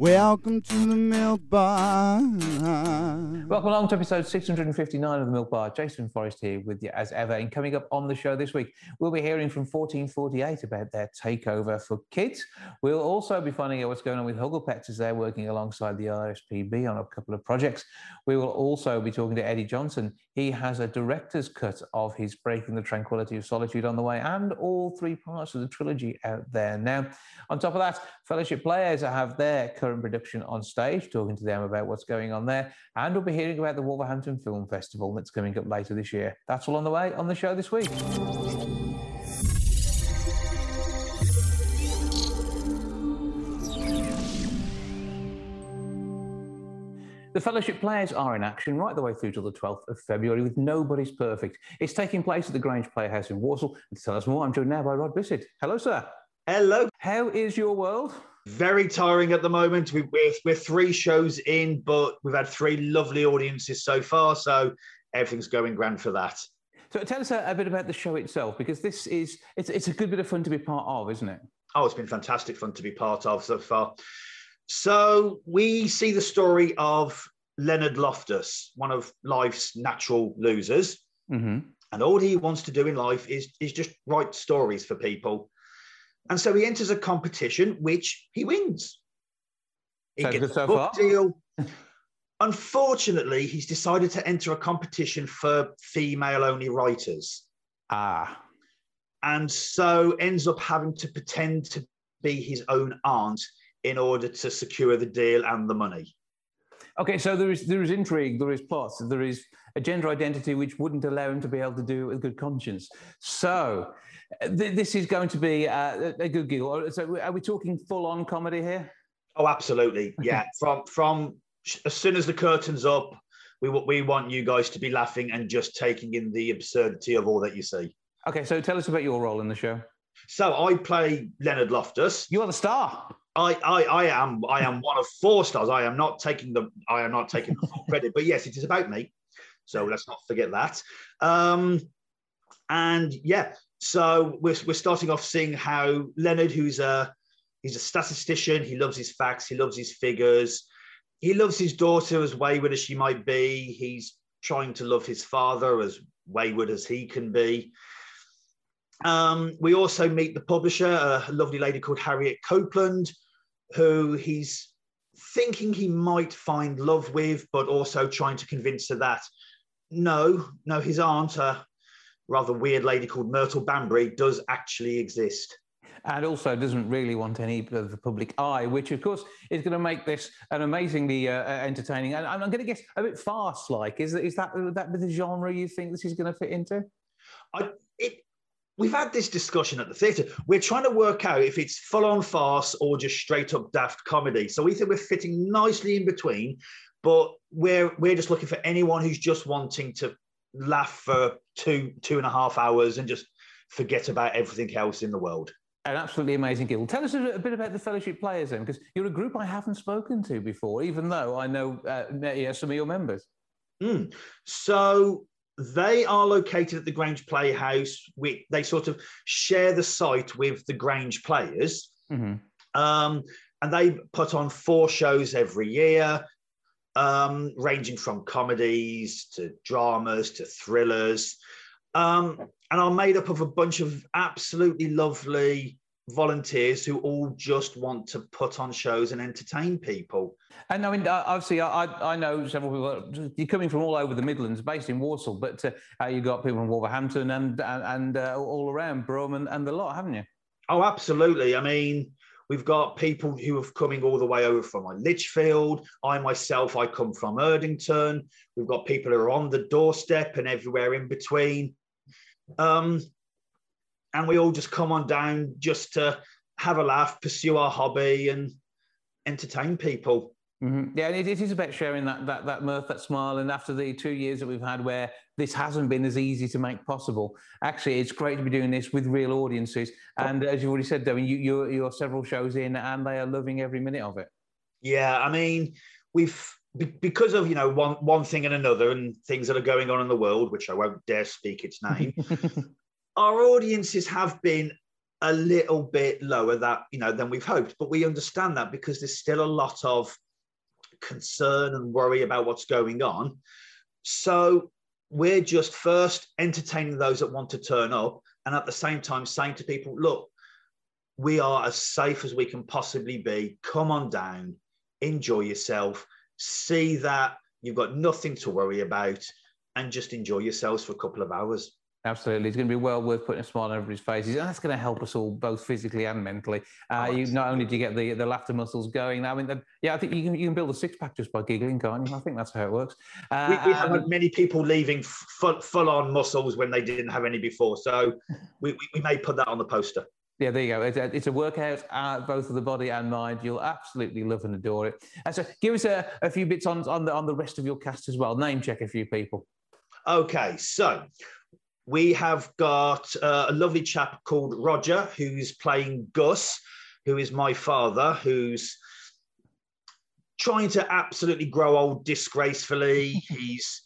welcome to the milk bar. Welcome along to episode 659 of the Milk Bar. Jason Forrest here with you as ever. And coming up on the show this week, we'll be hearing from 1448 about their takeover for kids. We'll also be finding out what's going on with Huggle Pets as they're working alongside the RSPB on a couple of projects. We will also be talking to Eddie Johnson. He has a director's cut of his Breaking the Tranquility of Solitude on the way and all three parts of the trilogy out there now. On top of that, Fellowship Players have their current production on stage, talking to them about what's going on there. And we'll be hearing about the Wolverhampton Film Festival that's coming up later this year. That's all on the way on the show this week. The Fellowship Players are in action right the way through to the 12th of February with Nobody's Perfect. It's taking place at the Grange Playhouse in Walsall. And to tell us more, I'm joined now by Rod Bissett. Hello, sir. Hello. How is your world? Very tiring at the moment. We, we're, we're three shows in, but we've had three lovely audiences so far. So everything's going grand for that. So tell us a, a bit about the show itself, because this is it's, it's a good bit of fun to be part of, isn't it? Oh, it's been fantastic fun to be part of so far. So we see the story of Leonard Loftus, one of life's natural losers. Mm-hmm. And all he wants to do in life is, is just write stories for people. And so he enters a competition, which he wins. He Sounds gets good so a book far. deal. Unfortunately, he's decided to enter a competition for female only writers. Ah, And so ends up having to pretend to be his own aunt in order to secure the deal and the money. okay. So there is there is intrigue, there is plots, there is a gender identity which wouldn't allow him to be able to do it with good conscience. So th- this is going to be uh, a good giggle. So are we talking full on comedy here? Oh, absolutely. Yeah. from from as soon as the curtain's up, we we want you guys to be laughing and just taking in the absurdity of all that you see. Okay. So tell us about your role in the show. So I play Leonard Loftus. You are the star. I, I I am I am one of four stars. I am not taking the I am not taking the full credit, but yes, it is about me. So let's not forget that. Um, and yeah, so we're we're starting off seeing how Leonard, who's a he's a statistician, he loves his facts, he loves his figures, he loves his daughter as wayward as she might be. He's trying to love his father as wayward as he can be. Um, we also meet the publisher, a lovely lady called Harriet Copeland, who he's thinking he might find love with, but also trying to convince her that no, no, his aunt, a rather weird lady called Myrtle Banbury, does actually exist. and also doesn't really want any of the public eye, which of course is going to make this an amazingly uh, uh, entertaining and I'm going to guess a bit farce-like. Is that is that would that be the genre you think this is going to fit into? I, it, we've had this discussion at the theatre. We're trying to work out if it's full on farce or just straight up daft comedy. So we think we're fitting nicely in between, but we're we're just looking for anyone who's just wanting to laugh for two two and a half hours and just forget about everything else in the world. An absolutely amazing guild. Tell us a, a bit about the Fellowship Players then, because you're a group I haven't spoken to before, even though I know uh, yeah, some of your members. Mm. So they are located at the Grange Playhouse. We, they sort of share the site with the Grange Players. Mm-hmm. Um, and they put on four shows every year, um, ranging from comedies to dramas to thrillers, um, and are made up of a bunch of absolutely lovely volunteers who all just want to put on shows and entertain people. And I mean, uh, obviously, I, I I know several people. You're coming from all over the Midlands, based in Walsall, but uh, uh, you've got people from Wolverhampton and and, and uh, all around Brum and, and the lot, haven't you? Oh, absolutely. I mean, we've got people who are coming all the way over from like Lichfield. I myself, I come from Erdington. We've got people who are on the doorstep and everywhere in between. Um, and we all just come on down just to have a laugh, pursue our hobby, and entertain people. Mhm. Yeah, and it, it is about sharing that, that that mirth, that smile. And after the two years that we've had where this hasn't been as easy to make possible, actually, it's great to be doing this with real audiences. And as you've already said, though, you, you're, you're several shows in and they are loving every minute of it. Yeah, I mean, we've because of you know one one thing and another and things that are going on in the world, which I won't dare speak its name. our audiences have been a little bit lower that you know than we've hoped, but we understand that because there's still a lot of concern and worry about what's going on. So we're just first entertaining those that want to turn up, and at the same time saying to people, look, we are as safe as we can possibly be. Come on down, enjoy yourself, see that you've got nothing to worry about, and just enjoy yourselves for a couple of hours. Absolutely, it's going to be well worth putting a smile on everybody's faces, and that's going to help us all both physically and mentally. Uh, oh, you not only do you get the, the laughter muscles going. I mean, the, yeah, I think you can you can build a six pack just by giggling, can't you? I think that's how it works. Uh, we, we have had many people leaving full, full on muscles when they didn't have any before, so we, we, we may put that on the poster. Yeah, there you go. It's a, it's a workout, uh, both of the body and mind. You'll absolutely love and adore it. And so, give us a, a few bits on on the on the rest of your cast as well. Name check a few people. Okay, so we have got uh, a lovely chap called Roger who's playing Gus, who is my father, who's trying to absolutely grow old disgracefully. He's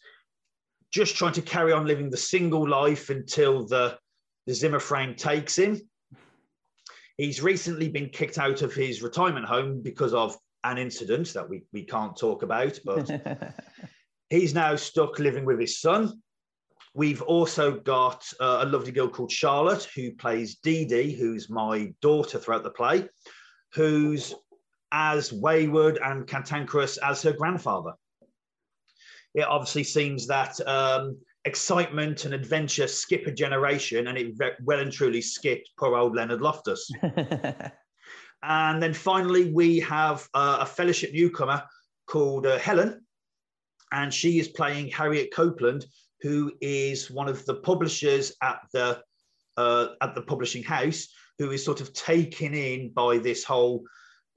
just trying to carry on living the single life until the, the Zimmer frame takes him. He's recently been kicked out of his retirement home because of an incident that we, we can't talk about, but he's now stuck living with his son We've also got uh, a lovely girl called Charlotte who plays Dee Dee, who's my daughter throughout the play, who's as wayward and cantankerous as her grandfather. It obviously seems that um, excitement and adventure skip a generation, and it well and truly skipped poor old Leonard Loftus. and then finally, we have uh, a fellowship newcomer called uh, Helen, and she is playing Harriet Copeland, who is one of the publishers at the uh, at the publishing house, who is sort of taken in by this whole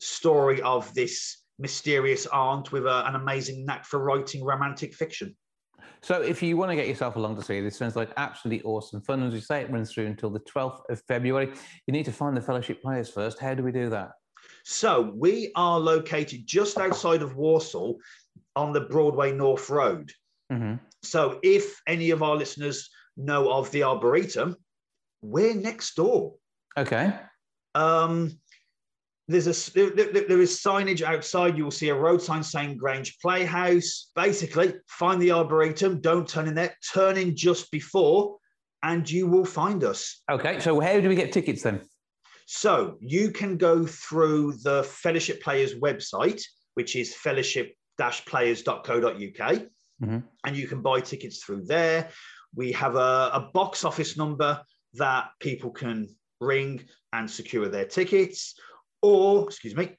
story of this mysterious aunt with a, an amazing knack for writing romantic fiction. So, if you want to get yourself along to see this, sounds like absolutely awesome fun. As we say, it runs through until the 12th of February. You need to find the fellowship players first. How do we do that? So, we are located just outside of Walsall on the Broadway North Road. Mm-hmm. So if any of our listeners know of the Arboretum, we're next door. Okay. Um, there's a there, is signage outside. You will see a road sign saying Grange Playhouse. Basically, find the Arboretum. Don't turn in there. Turn in just before, and you will find us. Okay. So how do we get tickets then? So you can go through the Fellowship Players website, which is fellowship-players.co.uk. Mm-hmm. And you can buy tickets through there. We have a, a box office number that people can ring and secure their tickets. Or, excuse me,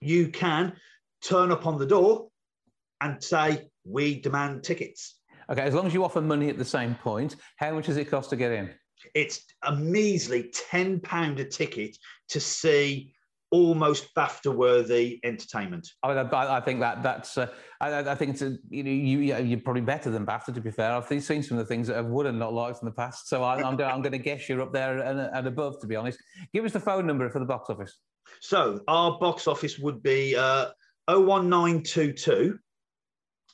you can turn up on the door and say, We demand tickets. Okay, as long as you offer money at the same point, how much does it cost to get in? It's a measly £10 a ticket to see almost BAFTA worthy entertainment. I, mean, I, I, think that that's uh, I, I, think it's a, you know you you're probably better than BAFTA to be fair. I've seen some of the things that I've would and not liked in the past, so I, am going I'm going to guess you're up there and, and, above. To be honest, give us the phone number for the box office. So our box office would be uh, 01922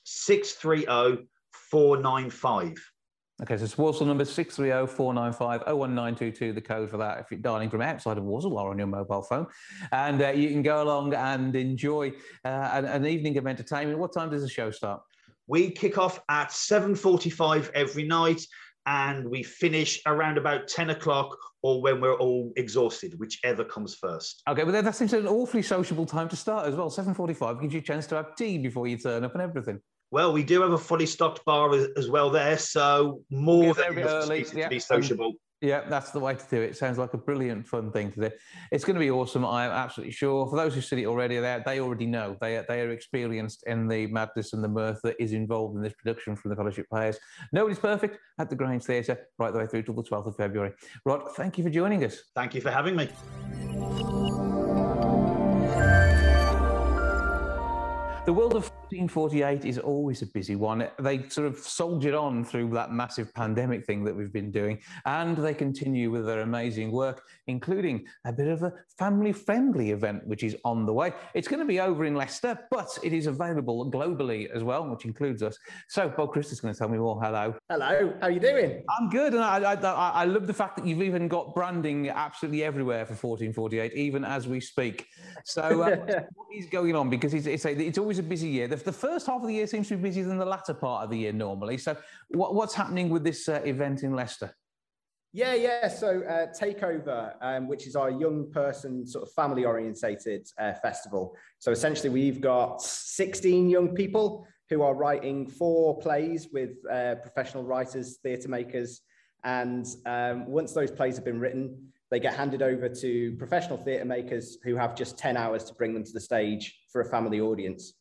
630 495. Okay, so it's Walsall number 630-495-01922, the code for that if you're dialing from outside of Walsall or on your mobile phone. And uh, you can go along and enjoy uh, an, an, evening of entertainment. What time does the show start? We kick off at 7.45 every night and we finish around about 10 o'clock or when we're all exhausted, whichever comes first. Okay, but that seems an awfully sociable time to start as well. 7.45 gives you a chance to have tea before you turn up and everything. Well, we do have a fully stocked bar as well there, so more than early, yeah. to be sociable. Yeah, that's the way to do it. Sounds like a brilliant, fun thing to do. It's going to be awesome. I am absolutely sure. For those who've seen it already, they they already know. They they are experienced in the madness and the mirth that is involved in this production from the Fellowship Players. Nobody's perfect at the Grange Theatre right the way through till the 12th of February. Rod, thank you for joining us. Thank you for having me. The world of 1448 is always a busy one. They sort of soldiered on through that massive pandemic thing that we've been doing, and they continue with their amazing work, including a bit of a family friendly event, which is on the way. It's going to be over in Leicester, but it is available globally as well, which includes us. So, Bob Christ is going to tell me more. Hello. Hello. How are you doing? I'm good. And I, I, I love the fact that you've even got branding absolutely everywhere for 1448, even as we speak. So, uh, what is going on? Because it's, it's, a, it's always a busy year. The, the, first half of the year seems to be busier than the latter part of the year normally. So, what, what's happening with this uh, event in Leicester? Yeah, yeah. So uh, Takeover, um, which is our young person sort of family orientated uh, festival. So essentially, we've got 16 young people who are writing four plays with uh, professional writers, theatre makers. And um, once those plays have been written, they get handed over to professional theatre makers who have just 10 hours to bring them to the stage for a family audience.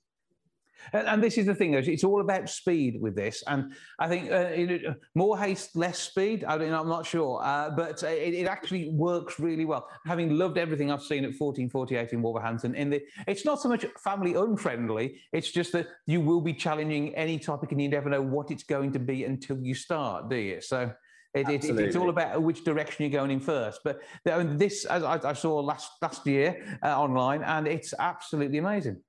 And, and, this is the thing, it's all about speed with this. And I think uh, more haste, less speed. I mean, I'm not sure, uh, but it, it, actually works really well. Having loved everything I've seen at 1448 in Wolverhampton, in the, it's not so much family unfriendly, it's just that you will be challenging any topic and you never know what it's going to be until you start, do you? So. It, it, it's all about which direction you're going in first. But this, as I, I saw last last year uh, online, and it's absolutely amazing.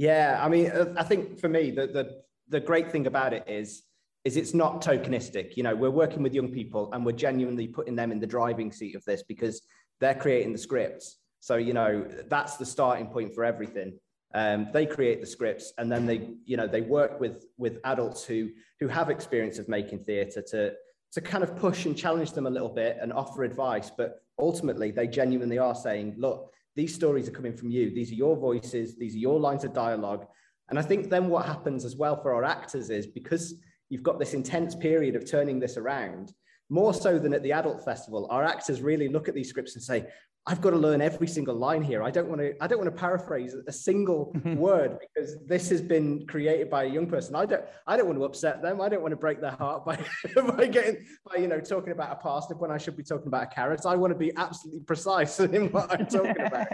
Yeah, I mean, uh, I think for me, the, the, the great thing about it is, is it's not tokenistic. You know, we're working with young people and we're genuinely putting them in the driving seat of this because they're creating the scripts. So, you know, that's the starting point for everything. Um, they create the scripts and then they, you know, they work with, with adults who, who have experience of making theatre to, to kind of push and challenge them a little bit and offer advice. But ultimately, they genuinely are saying, look, these stories are coming from you. These are your voices. These are your lines of dialogue. And I think then what happens as well for our actors is because you've got this intense period of turning this around, more so than at the adult festival, our actors really look at these scripts and say, I've got to learn every single line here. I don't want to. I don't want to paraphrase a single word because this has been created by a young person. I don't. I don't want to upset them. I don't want to break their heart by by getting by you know talking about a parsnip when I should be talking about a carrot. I want to be absolutely precise in what I'm talking about.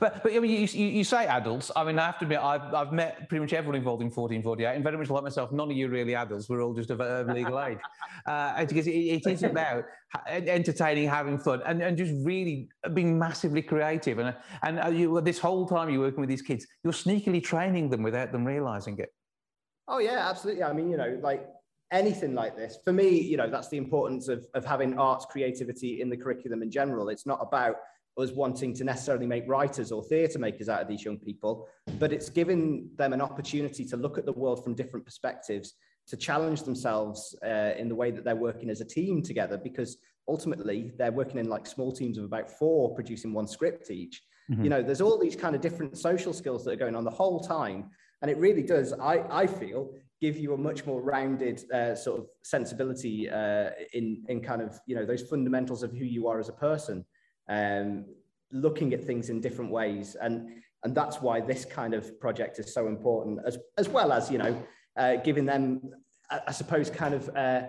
but but I mean, you, you, you, say adults. I mean, I have to admit, I've I've met pretty much everyone involved in 1448, and very much like myself, none of you really adults. We're all just of, legal age, uh, because it, it is about entertaining, having fun, and, and just really being massively creative. And and uh, you, this whole time you're working with these kids, you're sneakily training them without them realizing it. Oh yeah, absolutely. I mean, you know, like anything like this for me, you know, that's the importance of of having arts creativity in the curriculum in general. It's not about us wanting to necessarily make writers or theatre makers out of these young people, but it's giving them an opportunity to look at the world from different perspectives to challenge themselves uh, in the way that they're working as a team together because ultimately they're working in like small teams of about four producing one script each mm-hmm. you know there's all these kind of different social skills that are going on the whole time and it really does i i feel give you a much more rounded uh, sort of sensibility uh, in in kind of you know those fundamentals of who you are as a person um, looking at things in different ways and and that's why this kind of project is so important as as well as you know uh, giving them, I, I, suppose, kind of uh,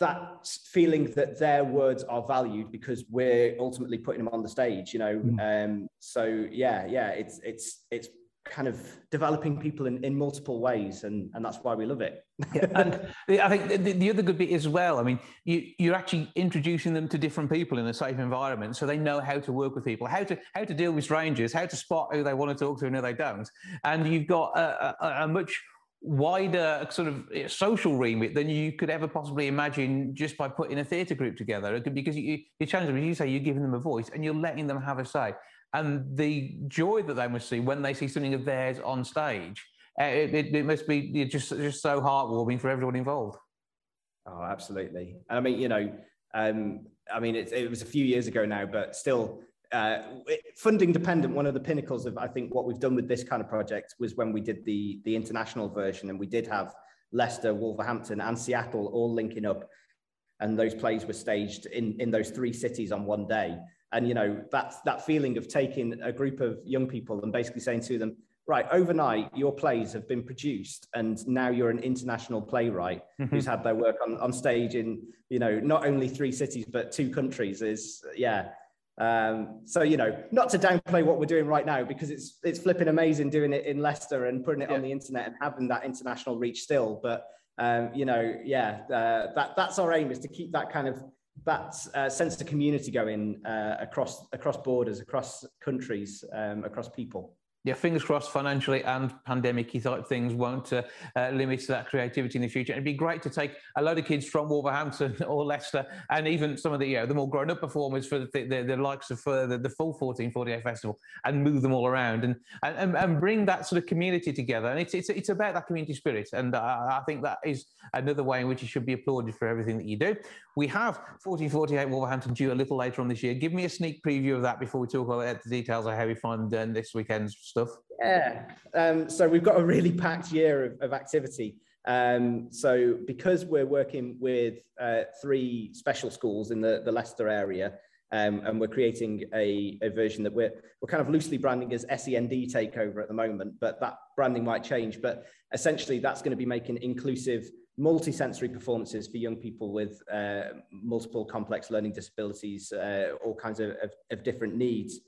that feeling that their words are valued because we're ultimately putting them on the stage. You know, mm. um, so yeah, yeah, it's it's it's kind of developing people in, in multiple ways and, and that's why we love it yeah, and i think the, the, other good bit as well i mean you, you're actually introducing them to different people in a safe environment so they know how to work with people how to how to deal with strangers how to spot who they want to talk to and who they don't and you've got a, a, a much wider sort of eh, social remit than you could ever possibly imagine just by putting a theatre group together. Because you, you challenge them, as you say, you're giving them a voice and you're letting them have a say. And the joy that they must see when they see something of theirs on stage, eh, it, it, must be just just so heartwarming for everyone involved. Oh, absolutely. And I mean, you know, um, I mean, it, it was a few years ago now, but still, uh, funding dependent, one of the pinnacles of I think what we've done with this kind of project was when we did the the international version, and we did have Leicester, Wolverhampton, and Seattle all linking up, and those plays were staged in in those three cities on one day. And you know that's that feeling of taking a group of young people and basically saying to them, right, overnight your plays have been produced, and now you're an international playwright mm-hmm. who's had their work on on stage in you know not only three cities but two countries. Is yeah Um, so you know, not to downplay what we're doing right now because it's it's flipping amazing doing it in Leicester and putting it yeah. on the internet and having that international reach still. But um, you know, yeah, uh, that that's our aim is to keep that kind of that uh, sense of community going uh, across across borders, across countries, um, across people yeah, fingers crossed, financially and pandemic type things won't uh, uh, limit that creativity in the future. it'd be great to take a load of kids from Wolverhampton or Leicester, and even some of the you know, the more grown up performers for the, the, the likes of uh, the, the full 1448 festival, and move them all around and, and and bring that sort of community together. And it's it's it's about that community spirit, and uh, I think that is another way in which you should be applauded for everything that you do. We have 1448 Wolverhampton due a little later on this year. Give me a sneak preview of that before we talk about the details of how we find uh, this weekend's stuff. Yeah. Um, so we've got a really packed year of, of activity. Um, so because we're working with uh, three special schools in the, the Leicester area, um, and we're creating a, a version that we're, we're kind of loosely branding as SEND takeover at the moment, but that branding might change. But essentially, that's going to be making inclusive multi-sensory performances for young people with uh, multiple complex learning disabilities, uh, all kinds of, of, of different needs.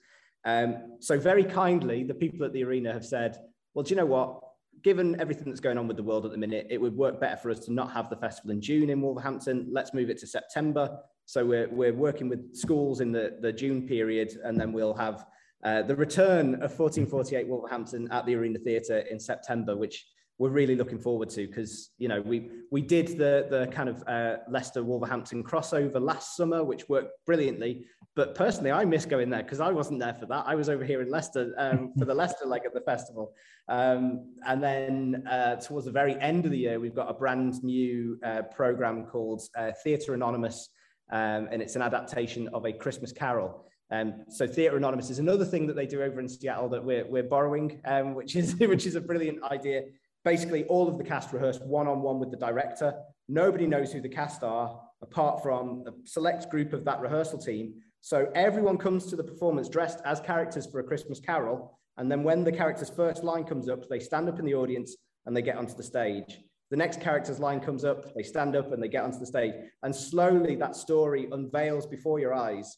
Um, so very kindly, the people at the arena have said, well, do you know what? Given everything that's going on with the world at the minute, it would work better for us to not have the festival in June in Wolverhampton. Let's move it to September. So we're, we're working with schools in the, the June period, and then we'll have uh, the return of 1448 Wolverhampton at the Arena Theatre in September, which we're really looking forward to because you know we we did the the kind of uh, Leicester Wolverhampton crossover last summer, which worked brilliantly. But personally, I miss going there because I wasn't there for that. I was over here in Leicester um, for the Leicester leg of the festival. Um, and then uh, towards the very end of the year, we've got a brand new uh, program called uh, Theatre Anonymous, um, and it's an adaptation of a Christmas Carol. Um, so Theatre Anonymous is another thing that they do over in Seattle that we're, we're borrowing, um, which is which is a brilliant idea basically all of the cast rehearsed one-on-one with the director. Nobody knows who the cast are apart from a select group of that rehearsal team. So everyone comes to the performance dressed as characters for a Christmas carol. And then when the character's first line comes up, they stand up in the audience and they get onto the stage. The next character's line comes up, they stand up and they get onto the stage. And slowly that story unveils before your eyes.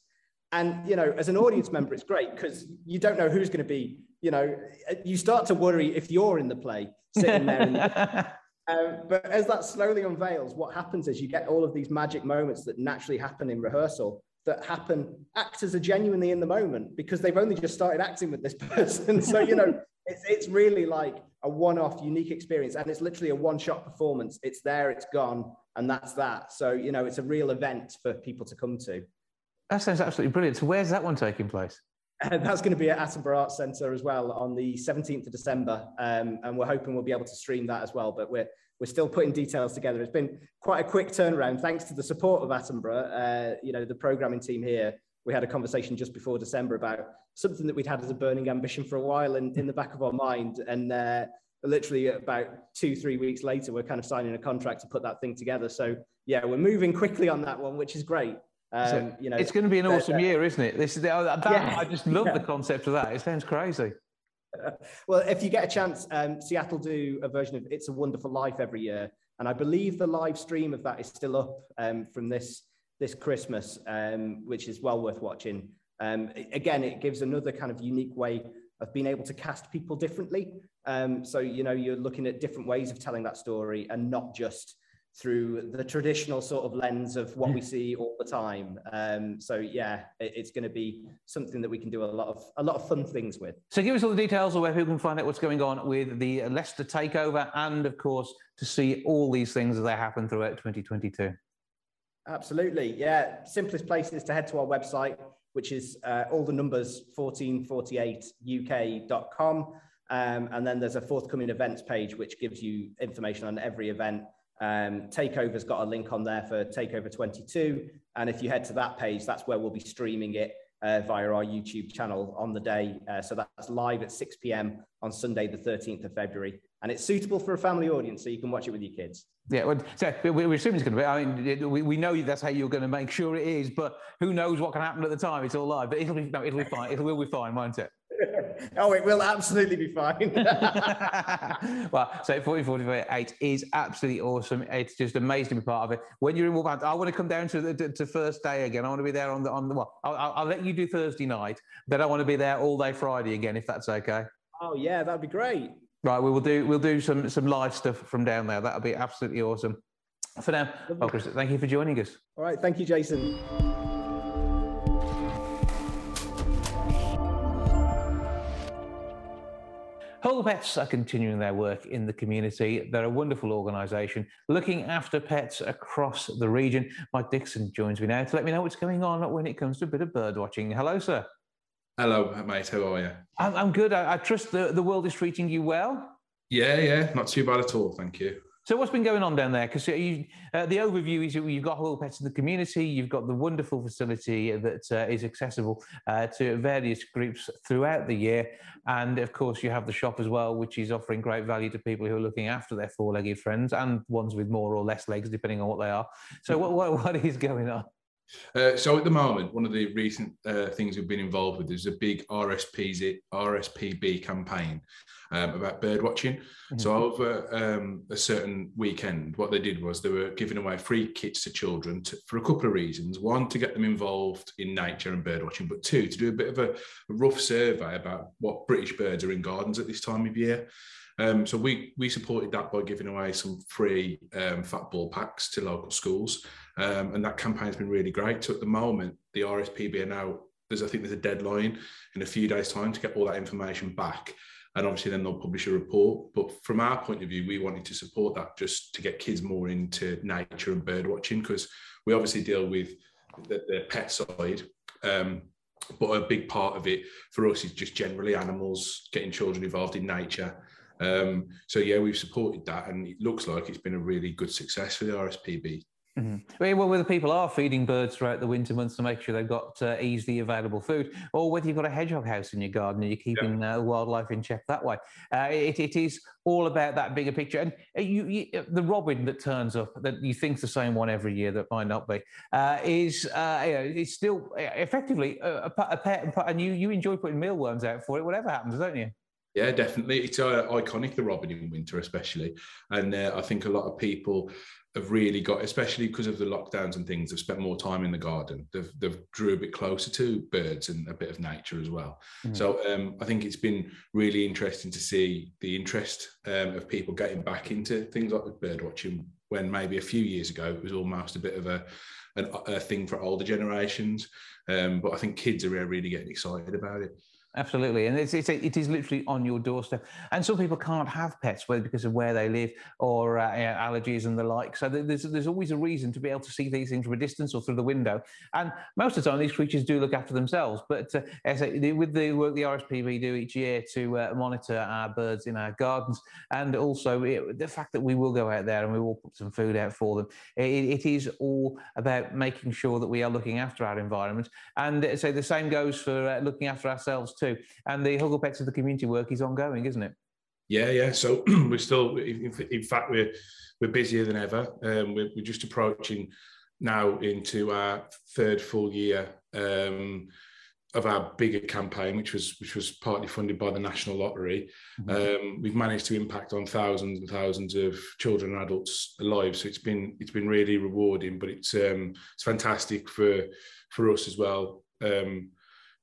And, you know, as an audience member, it's great because you don't know who's going to be, you know, you start to worry if you're in the play sitting there. The, um, but as that slowly unveils, what happens is you get all of these magic moments that naturally happen in rehearsal that happen. Actors are genuinely in the moment because they've only just started acting with this person. so, you know, it's, it's really like a one off, unique experience. And it's literally a one shot performance. It's there, it's gone, and that's that. So, you know, it's a real event for people to come to. That sounds absolutely brilliant. So, where's that one taking place? And that's going to be at Attenborough Arts Centre as well on the 17th of December. Um, and we're hoping we'll be able to stream that as well. But we're, we're still putting details together. It's been quite a quick turnaround thanks to the support of Attenborough. Uh, you know, the programming team here, we had a conversation just before December about something that we'd had as a burning ambition for a while and in the back of our mind. And uh, literally about two, three weeks later, we're kind of signing a contract to put that thing together. So yeah, we're moving quickly on that one, which is great. Um, so you know, it's going to be an awesome year, isn't it? This is the, that, yeah, I just love yeah. the concept of that. It sounds crazy. well, if you get a chance, um, Seattle do a version of "It's a Wonderful Life" every year, and I believe the live stream of that is still up um, from this this Christmas, um, which is well worth watching. Um, again, it gives another kind of unique way of being able to cast people differently. Um, so you know, you're looking at different ways of telling that story, and not just through the traditional sort of lens of what we mm. see all the time. Um, so yeah, it, it's going to be something that we can do a lot of a lot of fun things with. So give us all the details of where people can find out what's going on with the Leicester takeover, and of course to see all these things as they happen throughout 2022. Absolutely, yeah. Simplest place is to head to our website, which is uh, all the numbers 1448uk.com. Um, and then there's a forthcoming events page, which gives you information on every event um, Takeover's got a link on there for Takeover 22. And if you head to that page, that's where we'll be streaming it uh, via our YouTube channel on the day. Uh, so that's live at 6 p.m. on Sunday, the 13th of February. And it's suitable for a family audience, so you can watch it with your kids. Yeah, well, so we, assume it's going to be. I mean, we, we know that's how you're going to make sure it is, but who knows what can happen at the time? It's all live, but it'll be no, it'll be fine. It will be fine, won't it? Oh, it will absolutely be fine. well, so 1448 is absolutely awesome. It's just amazing to be part of it. When you're in Wolverhampton, I want to come down to the to, to first day again. I want to be there on the on the well. I'll, I'll, let you do Thursday night. Then I want to be there all day Friday again, if that's okay. Oh yeah, that'd be great. Right, we will do we'll do some some live stuff from down there. That'll be absolutely awesome. For now, well, Chris, thank you for joining us. All right, thank you, Jason. Huggle Pets are continuing their work in the community. They're a wonderful organisation looking after pets across the region. Mike Dixon joins me now to let me know what's going on when it comes to a bit of bird watching. Hello, sir. Hello, mate. How are you? I'm, I'm good. I, I trust the, the world is treating you well. Yeah, yeah, not too bad at all. Thank you. So what's been going on down there? Because uh, the overview is you've got Huggle Pets in the community, you've got the wonderful facility that uh, is accessible uh, to various groups throughout the year, and of course you have the shop as well, which is offering great value to people who are looking after their four-legged friends and ones with more or less legs, depending on what they are. So what, what, what is going on? Uh, so at the moment, one of the recent uh, things we've been involved with is a big RSPZ, RSPB campaign um, about bird watching. Mm-hmm. So over um, a certain weekend, what they did was they were giving away free kits to children to, for a couple of reasons. One, to get them involved in nature and bird watching, but two, to do a bit of a, a rough survey about what British birds are in gardens at this time of year. Um, so we we supported that by giving away some free um, fat ball packs to local schools, um, and that campaign's been really great. So at the moment, the RSPB are now there's I think there's a deadline in a few days' time to get all that information back, and obviously then they'll publish a report. But from our point of view, we wanted to support that just to get kids more into nature and bird watching because we obviously deal with the, the pet side. Um, but a big part of it for us is just generally animals, getting children involved in nature. Um, so yeah, we've supported that, and it looks like it's been a really good success for the RSPB. Mm-hmm. Well, whether people are feeding birds throughout the winter months to make sure they've got uh, easily available food, or whether you've got a hedgehog house in your garden and you're keeping yeah. uh, wildlife in check that way, uh, it, it is all about that bigger picture. And uh, you, you, uh, the robin that turns up, that you think's the same one every year, that might not be, uh, is you know, it's still effectively a, a pet, and you you enjoy putting mealworms out for it, whatever happens, don't you? Yeah, definitely. It's uh, iconic, the Robin in winter, especially. And uh, I think a lot of people have really got, especially because of the lockdowns and things, have spent more time in the garden. They've, they've drew a bit closer to birds and a bit of nature as well. Mm. So um, I think it's been really interesting to see the interest um, of people getting back into things like bird watching when maybe a few years ago it was almost a bit of a, a, a thing for older generations. Um, but I think kids are really getting excited about it. Absolutely, and it's, it's it is literally on your doorstep. And some people can't have pets, whether because of where they live or uh, allergies and the like. So there's there's always a reason to be able to see these things from a distance or through the window. And most of the time, these creatures do look after themselves. But uh, with the work the RSPB do each year to uh, monitor our birds in our gardens, and also it, the fact that we will go out there and we will put some food out for them, it, it is all about making sure that we are looking after our environment. And uh, so the same goes for uh, looking after ourselves too. And the Huggle Pets of the community work is ongoing, isn't it? Yeah, yeah. So we're still, in fact, we're we're busier than ever. Um, we're, we're, just approaching now into our third full year um, of our bigger campaign, which was which was partly funded by the National Lottery. Mm-hmm. Um, we've managed to impact on thousands and thousands of children and adults' lives. So it's been it's been really rewarding, but it's um, it's fantastic for for us as well. Um,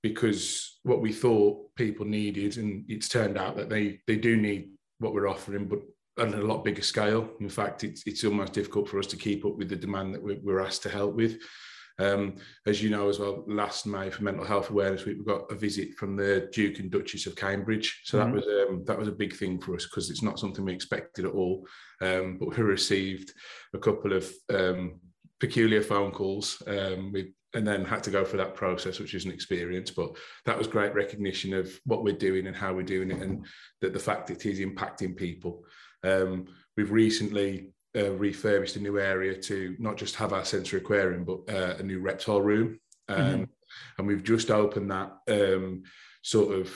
because what we thought people needed, and it's turned out that they they do need what we're offering, but on a lot bigger scale. In fact, it's it's almost difficult for us to keep up with the demand that we're, we're asked to help with. Um, as you know as well, last May for Mental Health Awareness Week, we got a visit from the Duke and Duchess of Cambridge. So mm-hmm. that was um, that was a big thing for us because it's not something we expected at all. Um, but we received a couple of um, peculiar phone calls um, with and then had to go through that process, which is an experience. But that was great recognition of what we're doing and how we're doing it, and that the fact it is impacting people. Um, we've recently uh, refurbished a new area to not just have our sensory aquarium, but uh, a new reptile room. Um, mm-hmm. And we've just opened that um, sort of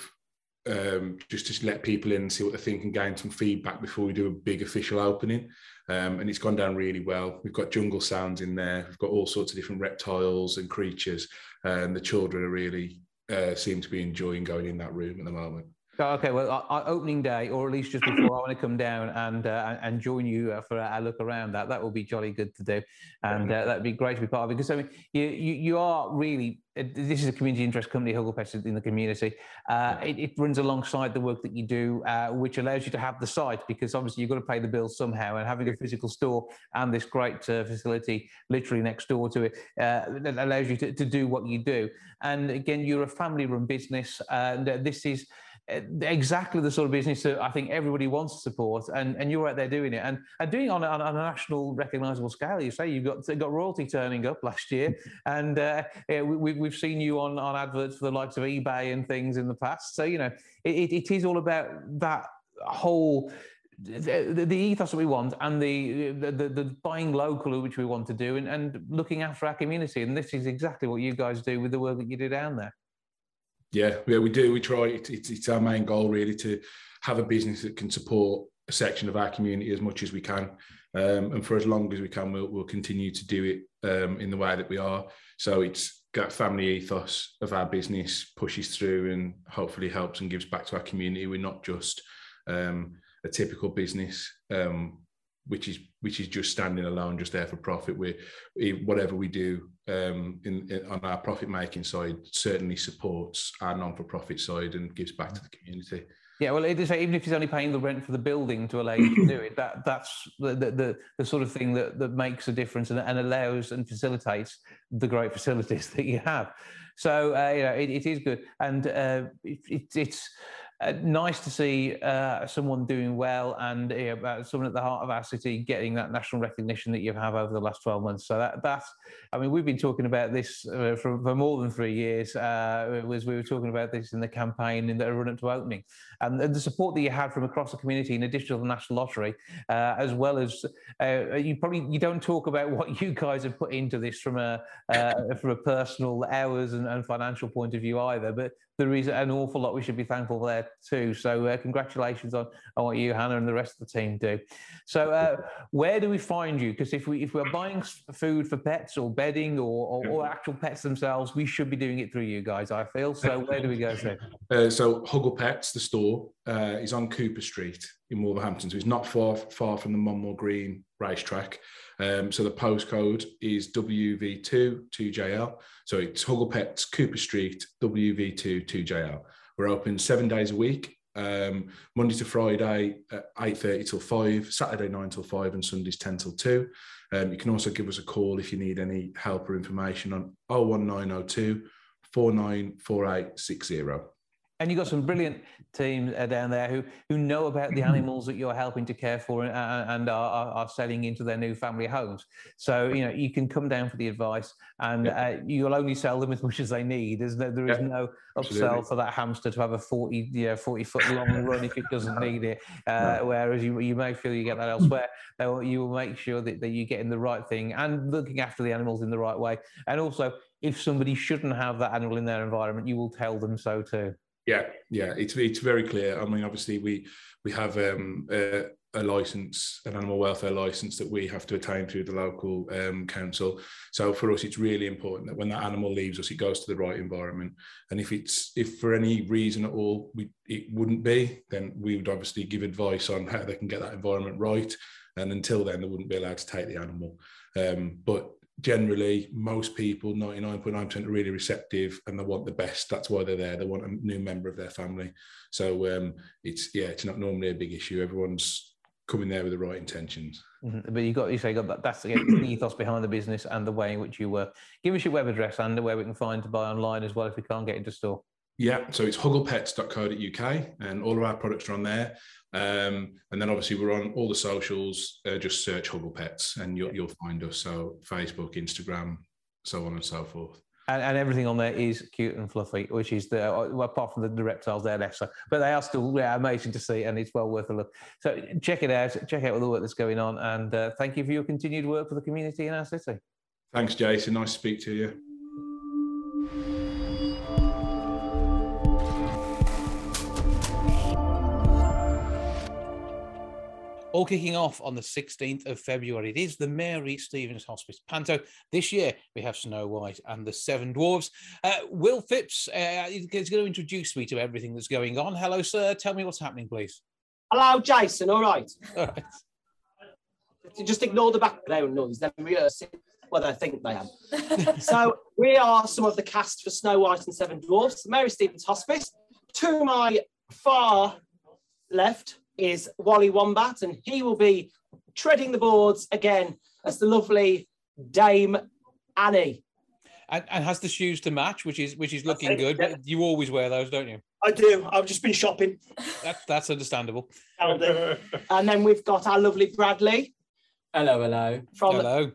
um, just to let people in and see what they think and gain some feedback before we do a big official opening. Um, and it's gone down really well. We've got jungle sounds in there. We've got all sorts of different reptiles and creatures, and the children are really uh, seem to be enjoying going in that room at the moment. Okay, well, opening day, or at least just before, I want to come down and uh, and join you uh, for a look around. That that will be jolly good to do, and uh, that'd be great to be part of. Because I mean, you you, you are really uh, this is a community interest company, Huggle Pets in the community. Uh, it, it, runs alongside the work that you do, uh, which allows you to have the site because obviously you've got to pay the bills somehow. And having a physical store and this great facility literally next door to it that allows you to, to do what you do. And again, you're a family-run business, and this is exactly the sort of business that I think everybody wants to support, and, and you're out there doing it and, and doing it on, on, on a national recognisable scale. You say you've got got royalty turning up last year, and uh, yeah, we, we've seen you on, on adverts for the likes of eBay and things in the past. So you know it, it is all about that whole. The, the, ethos that we want and the, the, the buying local which we want to do and, and looking after our community and this is exactly what you guys do with the work that you do down there yeah, yeah, we do. We try. It, it's, it's our main goal, really, to have a business that can support a section of our community as much as we can, um, and for as long as we can, we'll, we'll continue to do it um, in the way that we are. So it's got family ethos of our business pushes through and hopefully helps and gives back to our community. We're not just um, a typical business um, which is which is just standing alone, just there for profit. We, whatever we do um, in, in, on our profit making side certainly supports our non for profit side and gives back to the community. Yeah, well, it is even if he's only paying the rent for the building to allow you to do it, that that's the the, the sort of thing that, that makes a difference and, and allows and facilitates the great facilities that you have. So uh, you know, it, it is good, and uh, it, it, it's uh, nice to see uh, someone doing well and uh, someone at the heart of our city getting that national recognition that you have over the last 12 months. So that, that's, I mean, we've been talking about this uh, for, for, more than three years. Uh, was we were talking about this in the campaign in the run up to opening, and, and, the support that you had from across the community in addition to the national lottery, as well as you probably you don't talk about what you guys have put into this from a from a personal hours and, and financial point of view either, but there is an awful lot we should be thankful for there too. So uh, congratulations on, on what you, Hannah, and the rest of the team do. So uh, where do we find you? Because if we if we're buying food for pets or bedding or, or, or, actual pets themselves, we should be doing it through you guys. I feel. So where do we go to? Uh, so Huggle Pets, the store, uh, is on Cooper Street in Wolverhampton. So it's not far far from the Monmore Green racetrack. Um, so the postcode is WV2 2JL. So it's Huggle Pets, Cooper Street, WV2 2JL. We're open seven days a week, um, Monday to Friday at 8.30 till 5, Saturday 9 till 5 and Sundays 10 till 2. Um, you can also give us a call if you need any help or information on 01902 494860 and you've got some brilliant teams uh, down there who who know about the animals that you're helping to care for and, and are, are, selling into their new family homes. So you know you can come down for the advice, and yeah. uh, you'll only sell them as much as they need. There's no, there is yeah. no upsell Absolutely. for that hamster to have a 40 you know, 40 foot long run if it doesn't need it. Uh, no. Whereas you you may feel you get that elsewhere. you will make sure that, that you're getting the right thing and looking after the animals in the right way. And also, if somebody shouldn't have that animal in their environment, you will tell them so too. Yeah, yeah, it's it's very clear. I mean, obviously, we we have um, a, a license, an animal welfare license that we have to attain through the local um, council. So for us, it's really important that when that animal leaves us, it goes to the right environment. And if it's if for any reason at all we it wouldn't be, then we would obviously give advice on how they can get that environment right. And until then, they wouldn't be allowed to take the animal. Um, but generally most people 99.9% are really receptive and they want the best. That's why they're there. They want a new member of their family. So um, it's yeah it's not normally a big issue. Everyone's coming there with the right intentions. Mm-hmm. but you got you say got that that's the ethos behind the business and the way in which you work. Give us your web address and where we can find to buy online as well if we can't get into store yeah, so it's hugglepets.co.uk and all of our products are on there. Um, and then obviously we're on all the socials. Uh, just search Huggle Pets and you'll, you'll find us. So Facebook, Instagram, so on and so forth. And, and, everything on there is cute and fluffy, which is the well, apart from the, the reptiles there left. So, but they are still yeah, amazing to see, and it's well worth a look. So check it out. Check out all the work that's going on, and uh, thank you for your continued work for the community in our city. Thanks, Jason. Nice to speak to you. All kicking off on the 16th of February. It is the Mary Stevens Hospice Panto. This year we have Snow White and the Seven Dwarfs. Uh, Will Phipps uh, is going to introduce me to everything that's going on. Hello, sir. Tell me what's happening, please. Hello, Jason. All right. All right. Just ignore the background noise. They're rehearsing. Well, I think they am. so we are some of the cast for Snow White and Seven Dwarfs, Mary Stevens Hospice. To my far left is Wally Wombat, and he will be treading the boards again as the lovely Dame Annie. And, and has the shoes to match, which is which is looking it, good. yeah. But you always wear those, don't you? I do. I've just been shopping. That, that's understandable. And then we've got our lovely Bradley Hello, hello. from Hello.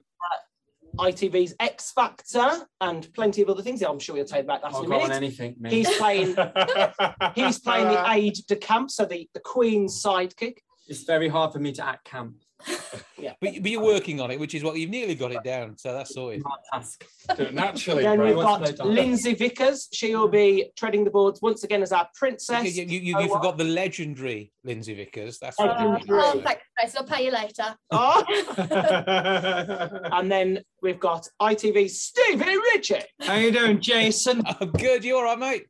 ITV's X Factor and plenty of other things. I'm sure we'll tell you about that I'll in a go on minute. anything, mate. He's playing. He's playing the uh, aide de camp, so the, the Queen's sidekick. It's very hard for me to act camp. Yeah. But, but you're working on it, which is what you've nearly got it down. So that's sorted. Hard task. Do it naturally, Then we've got the? Lindsay Vickers. She will be treading the boards once again as our princess. You, you, you, Oh, you what? forgot the legendary Lindsay Vickers. That's Legendary. what Oh, thanks, Grace. I'll pay you later. Ah. and then we've got ITV's Stevie Ritchie. How you doing, Jason? I'm good. You all right, mate?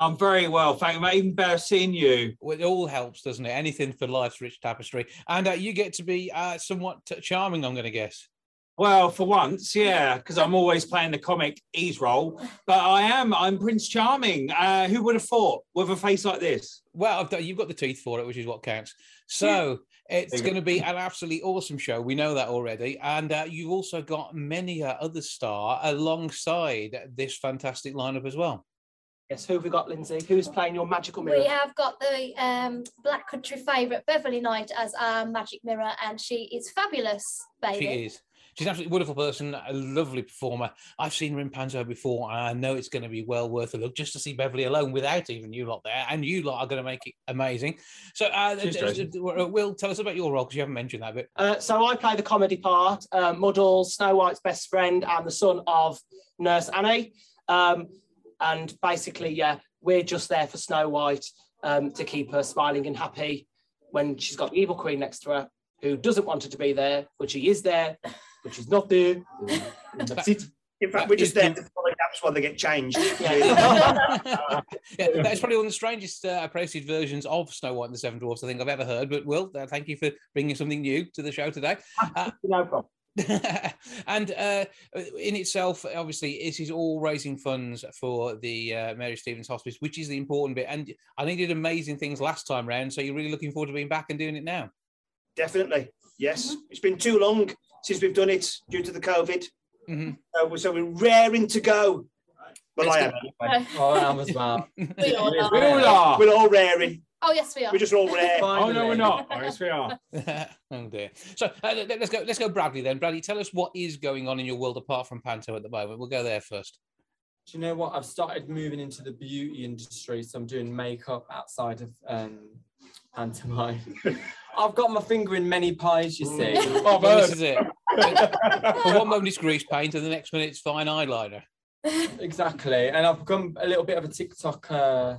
I'm very well, thank you. mate. Even better seeing you. Well, it all helps, doesn't it? Anything for life's rich tapestry. And uh, you get to be uh, somewhat t- charming, I'm going to guess. Well, for once, yeah, because I'm always playing the comic ease role. But I am. I'm Prince Charming. Uh, who would have thought with a face like this? Well, I've done, you've got the teeth for it, which is what counts. So it's going to be an absolutely awesome show. We know that already. And uh, you've also got many uh, other star alongside this fantastic lineup as well. Yes, who have we got, Lindsay? Who's playing your magical mirror? We have got the um, Black Country favourite Beverly Knight as our magic mirror, and she is fabulous, baby. She is. She's an absolutely wonderful person, a lovely performer. I've seen her in Panto before, and I know it's going to be well worth a look just to see Beverly alone without even you lot there. And you lot are going to make it amazing. So, uh, uh, uh, Will, tell us about your role because you haven't mentioned that bit. Uh, so I play the comedy part, uh, Muddles, Snow White's best friend, and the son of Nurse Annie. Um, and basically, yeah, we're just there for Snow White um, to keep her smiling and happy when she's got the evil queen next to her, who doesn't want her to be there, but she is there, but she's not there. That's it. In fact, we're just there to fill the gaps while they get changed. Yeah. yeah, that's probably one of the strangest uh, appraised versions of Snow White and the Seven Dwarfs I think I've ever heard. But Will, uh, thank you for bringing something new to the show today. Uh, no problem. and uh, in itself, obviously, this is all raising funds for the uh, Mary Stevens Hospice, which is the important bit. And I think you did amazing things last time round, so you're really looking forward to being back and doing it now. Definitely. Yes. It's been too long since we've done it due to the COVID. Mhm. Uh, so we're raring to go. Well, It's I am. anyway. I am as well. We all It is are. We all are. We're all raring. Oh, yes, we are. We're just all rare. Oh no, we're not. Oh, yes, we are. oh dear. So uh, let- let's go. Let's go, Bradley. Then, Bradley, tell us what is going on in your world apart from Panto at the moment. We'll go there first. Do you know what? I've started moving into the beauty industry, so I'm doing makeup outside of um, pantomime. I've got my finger in many pies, you see. Well, this is it. For one moment it's grease paint, and the next minute it's fine eyeliner. exactly. And I've become a little bit of a TikTok uh,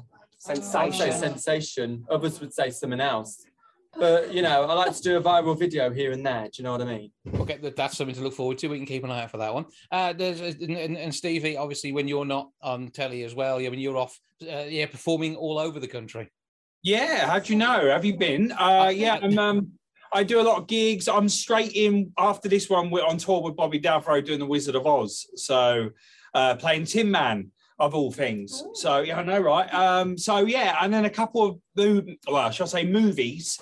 I'd say Sensation. sensation. Others would say something else. But, you know, I like to do a viral video here and there. Do you know what I mean? Okay, that's something to look forward to. We can keep an eye out for that one. Uh, there's and, and, and Stevie, obviously, when you're not on telly as well, yeah, when you're off, uh, yeah, performing all over the country. Yeah, how do you know? Have you been? Uh, yeah, I'm, um, I do a lot of gigs. I'm straight in after this one. We're on tour with Bobby Davro doing the Wizard of Oz. So uh, playing Tin Man of all things. So yeah, I know, right? Um, so yeah, and then a couple of mov- well, shall I say movies?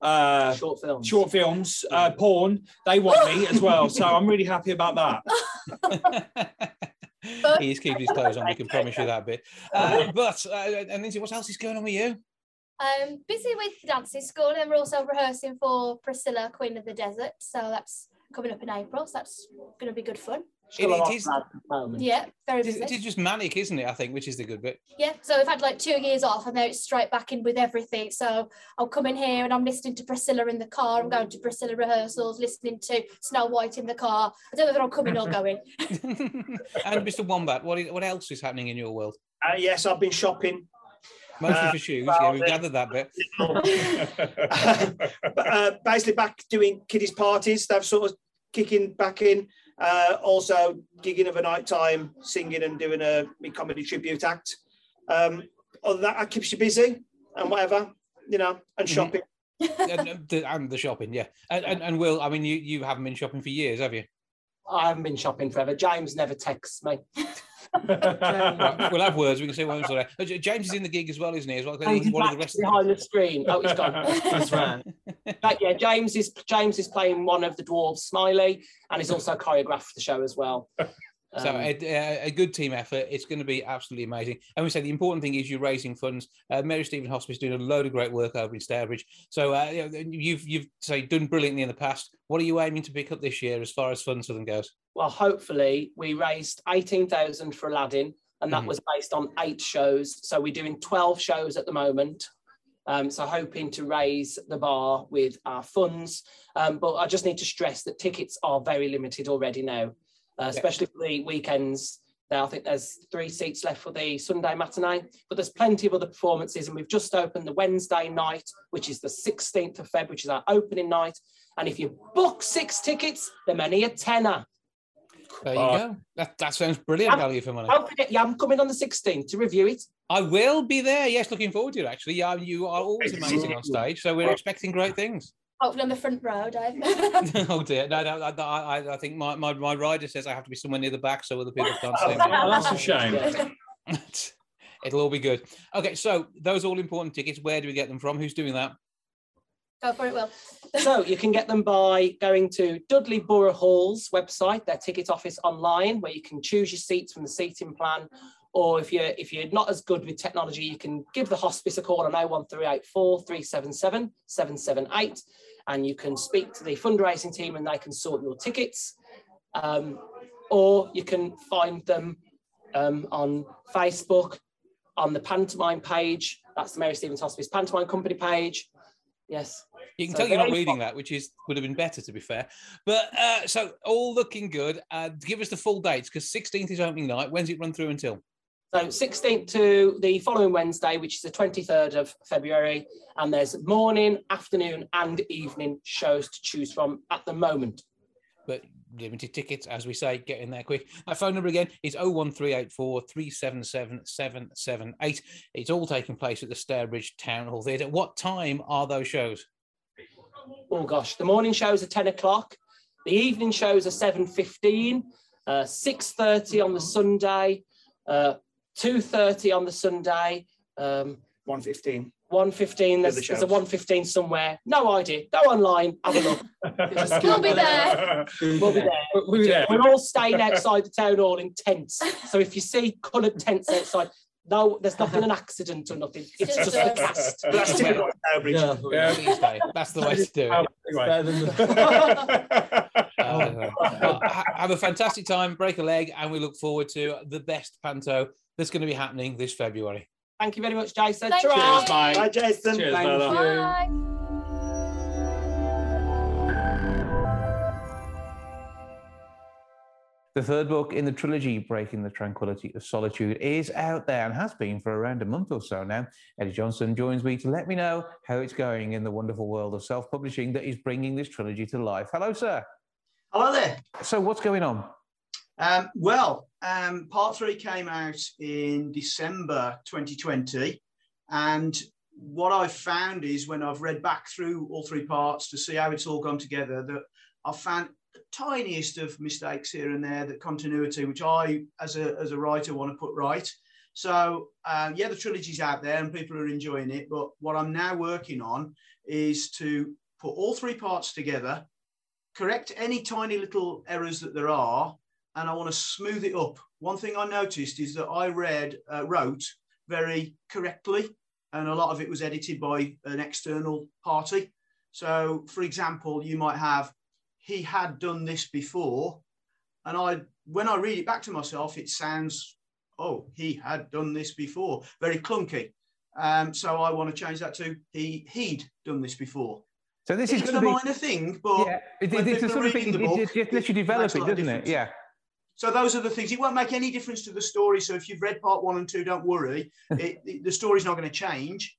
Uh, Short films. short films, uh, porn. They want me as well, so I'm really happy about that. he is keeping his clothes on. We can promise you that bit. Uh, but uh, and Lindsay, what else is going on with you? Um, busy with dancing school, and we're also rehearsing for Priscilla, Queen of the Desert. So that's coming up in April. So that's going to be good fun. It, Still a lot it is. Yeah, very busy. it is just manic, isn't it? I think, which is the good bit. Yeah, so we've had like two years off and now it's straight back in with everything. So I'll come in here and I'm listening to Priscilla in the car. I'm going to Priscilla rehearsals, listening to Snow White in the car. I don't know whether I'm coming or going. and Mr. Wombat, what is, what else is happening in your world? Uh, yes, I've been shopping. Mostly Uh, for shoes. well, yeah, we've gathered that bit. But, uh, basically back doing kiddies parties. They've sort of kicking back in. Uh, also gigging of a night time, singing and doing a comedy tribute act. Um, other than that, that keeps you busy and whatever, you know, and Mhm. shopping. and, and the, and the shopping, yeah. And, and, and Will, I mean, you, you haven't been shopping for years, have you? I haven't been shopping forever. James never texts me. Right, we'll have words. We can say one sort of. James is in the gig as well, isn't he? As well, he's one of the rest. Behind the screen. Oh, he's gone. That's right. But yeah, James is James is playing one of the dwarves, Smiley, and he's also choreographed the show as well. So Um, a, a- good team effort. It's going to be absolutely amazing. And we say the important thing is you're raising funds. Uh, Mary Stephen Hospice is doing a load of great work over in Stourbridge. So uh, you've you've say done brilliantly in the past. What are you aiming to pick up this year as far as funds for them goes? well, hopefully we raised eighteen thousand for Aladdin, and that Mhm. was based on eight shows. So we're doing twelve shows at the moment. Um, so hoping to raise the bar with our funds, um, but I just need to stress that tickets are very limited already now, uh, especially for the weekends. Now I think there's three seats left for the Sunday matinee, but there's plenty of other performances, and we've just opened the Wednesday night, which is the 16th of Feb, which is our opening night. And if you book six tickets, they're only a tenner. There you Oh. go. That, that sounds brilliant Um, value for money. Don't yeah, I'm coming on the 16th to review it. I will be there. Yes, looking forward to it. Actually, yeah, you are always amazing on stage, so we're expecting great things. Hopefully on the front row, Dave. oh dear, no, no, I, I, I think my, my, my rider says I have to be somewhere near the back so other people can't see me. Oh, that's a shame. It'll all be good. Okay, so those all important tickets. Where do we get them from? Who's doing that? Go for it, Will. so you can get them by going to Dudley Borough Hall's website, their ticket office online, where you can choose your seats from the seating plan. Or if you're if you're not as good with technology, you can give the hospice a call on 01384 377 778, and you can speak to the fundraising team and they can sort your tickets. Um, or you can find them um, on Facebook, on the pantomime page. That's the Mary Stevens Hospice pantomime company page. Yes. You can So tell you're not reading that, which is would have been better to be fair. But uh, so all looking good. Uh, give us the full dates because 16th is opening night. When's it run through until? So 16th to the following Wednesday, which is the 23rd of February, and there's morning, afternoon, and evening shows to choose from at the moment. But limited tickets, as we say, get in there quick. My phone number again is 01384 377 778. It's all taking place at the Stourbridge Town Hall Theatre. What time are those shows? Oh gosh, the morning shows are 10 o'clock, the evening shows are 7.15, uh, 6.30 on the Sunday, uh, 2.30 on the Sunday, um, 115. 1.15, there's, the there's a shows. 1.15 somewhere. No idea. Go online, have a look. We'll be there. We'll be there. We'll be there. We're all staying outside the town hall in tents. So if you see coloured tents outside, no, there's not been an accident or nothing. It's Just just the a- cast. That's typical of Yeah. Yeah. That's the way to do it. Anyway. Than the- Uh, well, have a fantastic time, break a leg, and we look forward to the best panto that's going to be happening this February. Thank you very much, Jason. Thank Ta-ra. you. Bye, Jason. Cheers, Thank fella. you. Bye. The third book in the trilogy, Breaking the Tranquility of Solitude, is out there and has been for around a month or so now. Eddie Johnson joins me to let me know how it's going in the wonderful world of self publishing that is bringing this trilogy to life. Hello, sir. Hello there. So, what's going on? Um, well, um, part three came out in December 2020. And what I've found is when I've read back through all three parts to see how it's all gone together, that I've found the tiniest of mistakes here and there, that continuity, which I, as a, as a writer, want to put right. So, uh, yeah, the trilogy's out there and people are enjoying it. But what I'm now working on is to put all three parts together, correct any tiny little errors that there are, and I want to smooth it up. One thing I noticed is that I read, uh, wrote very correctly, and a lot of it was edited by an external party. So, for example, you might have, he had done this before, and I, when I read it back to myself, it sounds, oh, he had done this before, very clunky. Um, so I want to change that to he he'd done this before. So, this it's is a be. minor thing, but Yeah, it, it, it's sort of thing, reading it, the book, it, it lets you develop it, doesn't it? Yeah. So those are the things. It won't make any difference to the story. So if you've read part one and two, don't worry. it, it, the story's not going to change.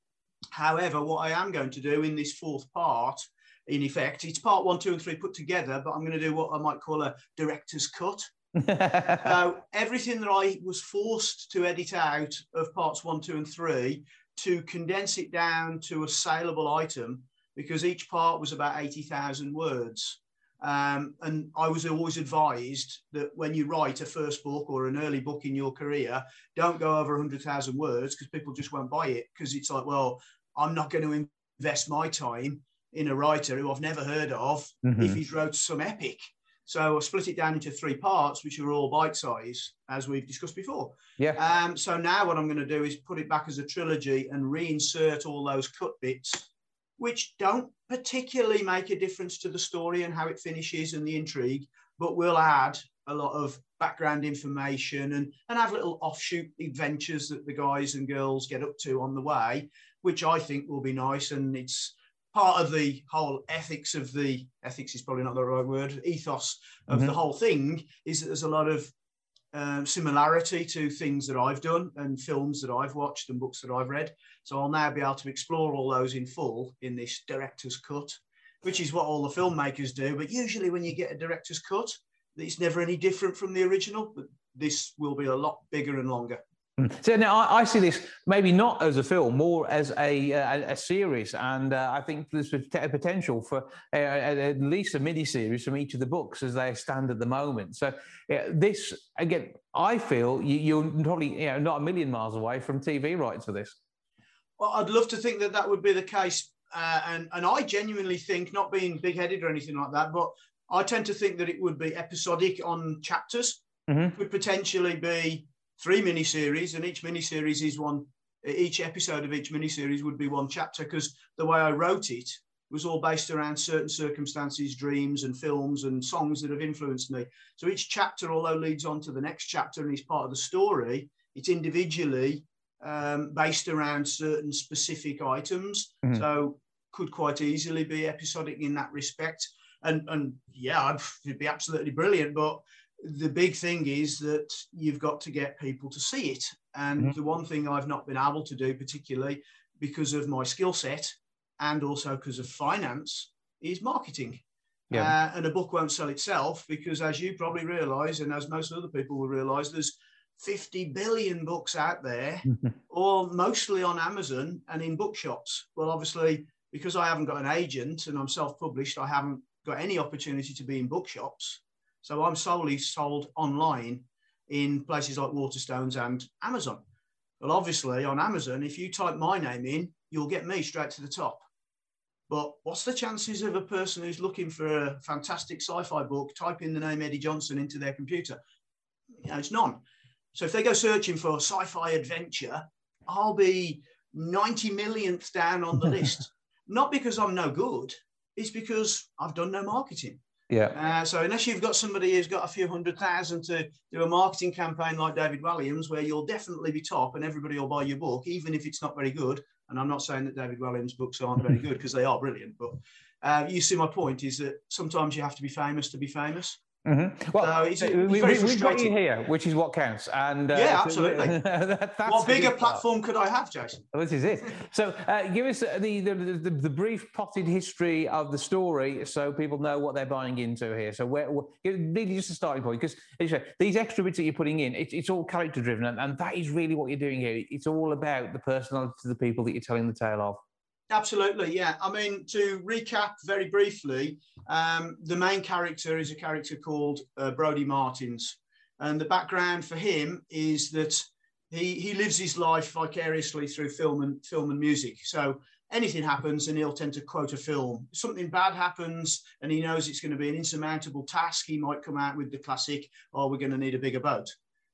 However, what I am going to do in this fourth part, in effect, it's part one, two, and three put together, but I'm going to do what I might call a director's cut. so everything that I was forced to edit out of parts one, two, and three to condense it down to a saleable item because each part was about 80,000 words. Um, and I was always advised that when you write a first book or an early book in your career, don't go over 100,000 words because people just won't buy it. Because it's like, well, I'm not going to invest my time in a writer who I've never heard of Mhm. if he's wrote some epic. So I split it down into three parts, which are all bite size, as we've discussed before. Yeah. Um, so now what I'm going to do is put it back as a trilogy and reinsert all those cut bits, which don't particularly make a difference to the story and how it finishes and the intrigue, but will add a lot of background information and, and have little offshoot adventures that the guys and girls get up to on the way, which I think will be nice. And it's part of the whole ethics of the ethics is probably not the right word ethos of the Mhm. whole thing is that there's a lot of um, similarity to things that I've done and films that I've watched and books that I've read. So I'll now be able to explore all those in full in this director's cut, which is what all the filmmakers do. But usually, when you get a director's cut, it's never any different from the original. But this will be a lot bigger and longer. So now I, I see this maybe not as a film, more as a a, a series, and uh, I think there's pot- potential for uh, at least a mini series from each of the books as they stand at the moment. So yeah, this again, I feel you, you're probably you know not a million miles away from TV rights for this. Well, I'd love to think that that would be the case. Uh, and, and I genuinely think, not being big headed or anything like that, but I tend to think that it would be episodic on chapters. Mhm. Could potentially be three miniseries, and each miniseries is one, each episode of each miniseries would be one chapter because the way I wrote it was all based around certain circumstances, dreams, and films and songs that have influenced me. So each chapter, although leads on to the next chapter and is part of the story, it's individually um, based around certain specific items. Mhm. So could quite easily be episodic in that respect. And and yeah, I'd, it'd be absolutely brilliant. But the big thing is that you've got to get people to see it. And Mhm. the one thing I've not been able to do, particularly because of my skill set and also because of finance, is marketing. Yeah. Uh, and a book won't sell itself because, as you probably realise, and as most other people will realise, there's 50 billion books out there, all mostly on Amazon and in bookshops. Well, obviously, because I haven't got an agent and I'm self published, I haven't got any opportunity to be in bookshops. So I'm solely sold online in places like Waterstones and Amazon. Well, obviously, on Amazon, if you type my name in, you'll get me straight to the top. But what's the chances of a person who's looking for a fantastic sci-fi book typing the name Eddie Johnson into their computer? You know, it's none. So if they go searching for a sci-fi adventure, I'll be 90 millionth down on the list. Not because I'm no good, it's because I've done no marketing. Yeah. Uh, so unless you've got somebody who's got a few hundred thousand to do a marketing campaign like David Williams, where you'll definitely be top and everybody will buy your book, even if it's not very good. And I'm not saying that David Williams' books aren't very good because they are brilliant, but uh, you see my point is that sometimes you have to be famous to be famous. Mhm. Well, So it's- we, it's we, very we've got you here, which is what counts. And uh, Yeah, absolutely. that- that's what bigger part. platform could I have, Jason? This is it. So, uh, give us the, the, the, the brief potted history of the story so people know what they're buying into here. So, where, where really just a starting point, because as you say, these extra bits that you're putting in, it's it's all character driven, and, and that is really what you're doing here. It's all about the personality of the people that you're telling the tale of. Absolutely, yeah. I mean, to recap very briefly, um, the main character is a character called uh, Brody Martins, and the background for him is that he he lives his life vicariously through film and film and music. So anything happens, and he'll tend to quote a film. Something bad happens, and he knows it's going to be an insurmountable task. He might come out with the classic, "Oh, we're going to need a bigger boat."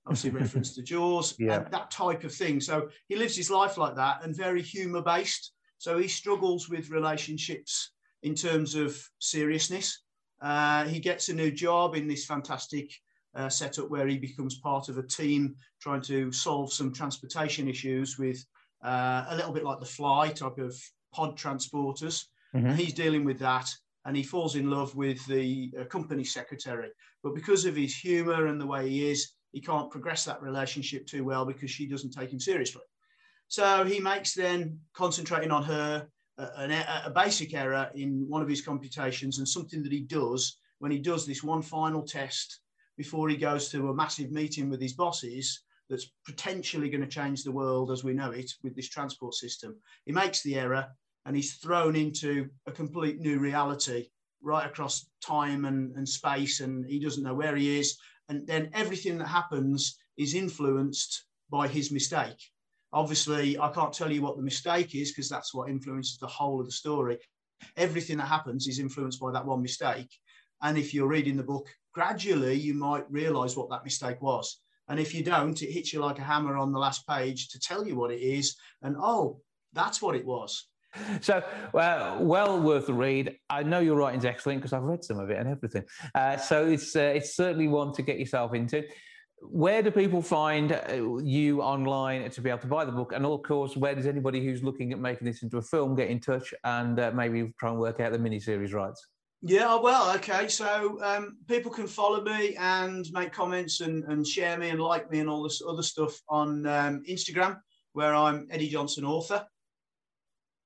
Obviously, reference to Jaws, Yeah. and that type of thing. So he lives his life like that, and very humour based. So he struggles with relationships in terms of seriousness. Uh, he gets a new job in this fantastic uh, setup where he becomes part of a team trying to solve some transportation issues with uh, a little bit like the Fly type of pod transporters. Mhm. And he's dealing with that. and he falls in love with the uh, company secretary. But because of his humour and the way he is, he can't progress that relationship too well because she doesn't take him seriously. So he makes then concentrating on her a, a, a basic error in one of his computations and something that he does when he does this one final test before he goes to a massive meeting with his bosses that's potentially going to change the world as we know it with this transport system. He makes the error and he's thrown into a complete new reality right across time and, and space, and he doesn't know where he is. And then everything that happens is influenced by his mistake. Obviously, I can't tell you what the mistake is because that's what influences the whole of the story. Everything that happens is influenced by that one mistake. And if you're reading the book gradually, you might realize what that mistake was. And if you don't, it hits you like a hammer on the last page to tell you what it is. And oh, that's what it was. So, uh, well worth the read. I know your writing's excellent because I've read some of it and everything. Uh, so it's uh, it's certainly one to get yourself into. Where do people find uh, you online to be able to buy the book? And of course, where does anybody who's looking at making this into a film get in touch and uh, maybe try and work out the miniseries rights? Yeah, well, okay. So um, people can follow me and make comments and, and share me and like me and all this other stuff on um, Instagram, where I'm Eddie Johnson author.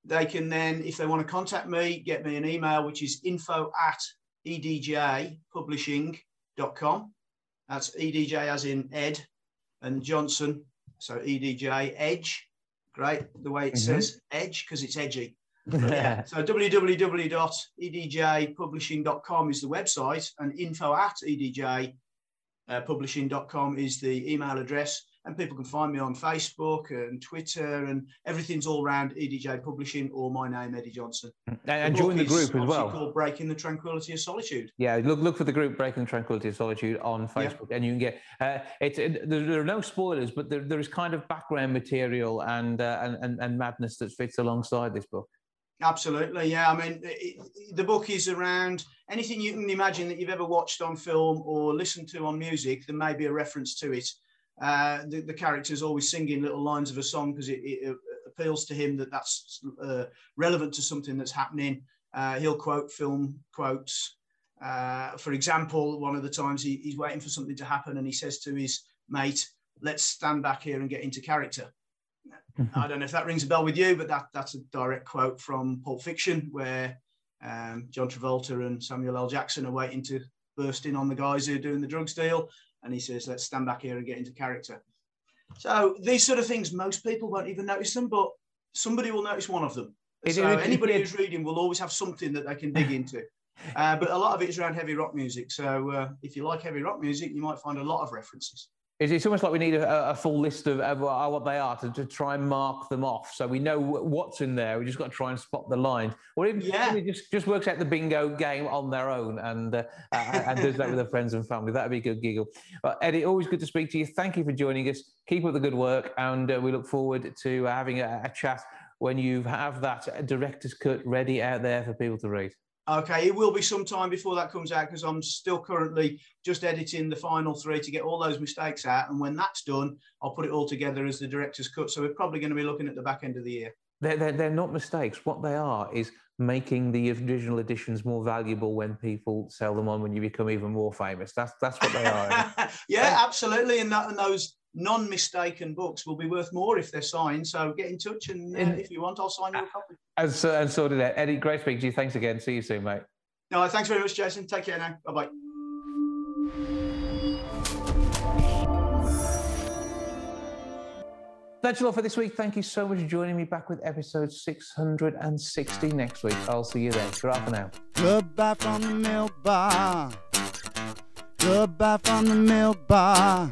They can then, if they want to contact me, get me an email, which is info at edjpublishing.com. That's EDJ as in Ed and Johnson. So EDJ Edge. Great. The way it mm-hmm. says Edge, because it's edgy. yeah. So www.edjpublishing.com is the website and info at edjpublishing.com is the email address and people can find me on Facebook and Twitter, and everything's all around EDJ Publishing or my name, Eddie Johnson. And, and join the group as well. Called Breaking the Tranquility of Solitude. Yeah, look look for the group Breaking the Tranquility of Solitude on Facebook, yeah. and you can get uh, it, it, there, are no spoilers, but there, there is kind of background material and, uh, and, and and madness that fits alongside this book. Absolutely, yeah. I mean, it, the book is around anything you can imagine that you've ever watched on film or listened to on music. There may be a reference to it. Uh, the, the character is always singing little lines of a song because it, it, appeals to him that that's uh, relevant to something that's happening. Uh, he'll quote film quotes. Uh, for example, one of the times he, he's waiting for something to happen and he says to his mate, "Let's stand back here and get into character." I don't know if that rings a bell with you, but that, that's a direct quote from Pulp Fiction, where um, John Travolta and Samuel L. Jackson are waiting to burst in on the guys who are doing the drugs deal and he says, "Let's stand back here and get into character." So these sort of things, most people won't even notice them, but somebody will notice one of them. so anybody who's reading will always have something that they can dig into. Uh, but a lot of it is around heavy rock music. So uh, if you like heavy rock music, you might find a lot of references. It's almost like we need a, a full list of, of, what they are to, to, try and mark them off, so we know what's in there. We just got to try and spot the lines, or even yeah. just just works out the bingo game on their own and uh, and does that with their friends and family. That'd be a good giggle. But Eddie, always good to speak to you. Thank you for joining us. Keep up the good work, and uh, we look forward to having a, a chat when you have that director's cut ready out there for people to read. Okay, it will be some time before that comes out because I'm still currently just editing the final three to get all those mistakes out. And when that's done, I'll put it all together as the director's cut. So we're probably going to be looking at the back end of the year. They're, they're, they're not mistakes. What they are is making the original editions more valuable when people sell them on when you become even more famous. That's that's what they are. yeah, absolutely. And, that, and those non-mistaken books will be worth more if they're signed. So get in touch, and uh, if you want, I'll sign you a copy. And so, and so did that. Eddie. Great speaking to you. Thanks again. See you soon, mate. No, thanks very much, Jason. Take care now. Bye bye. That's all for this week. Thank you so much for joining me back with episode 660 next week. I'll see you then. Goodbye for now. Goodbye from the milk bar. Goodbye from the milk bar.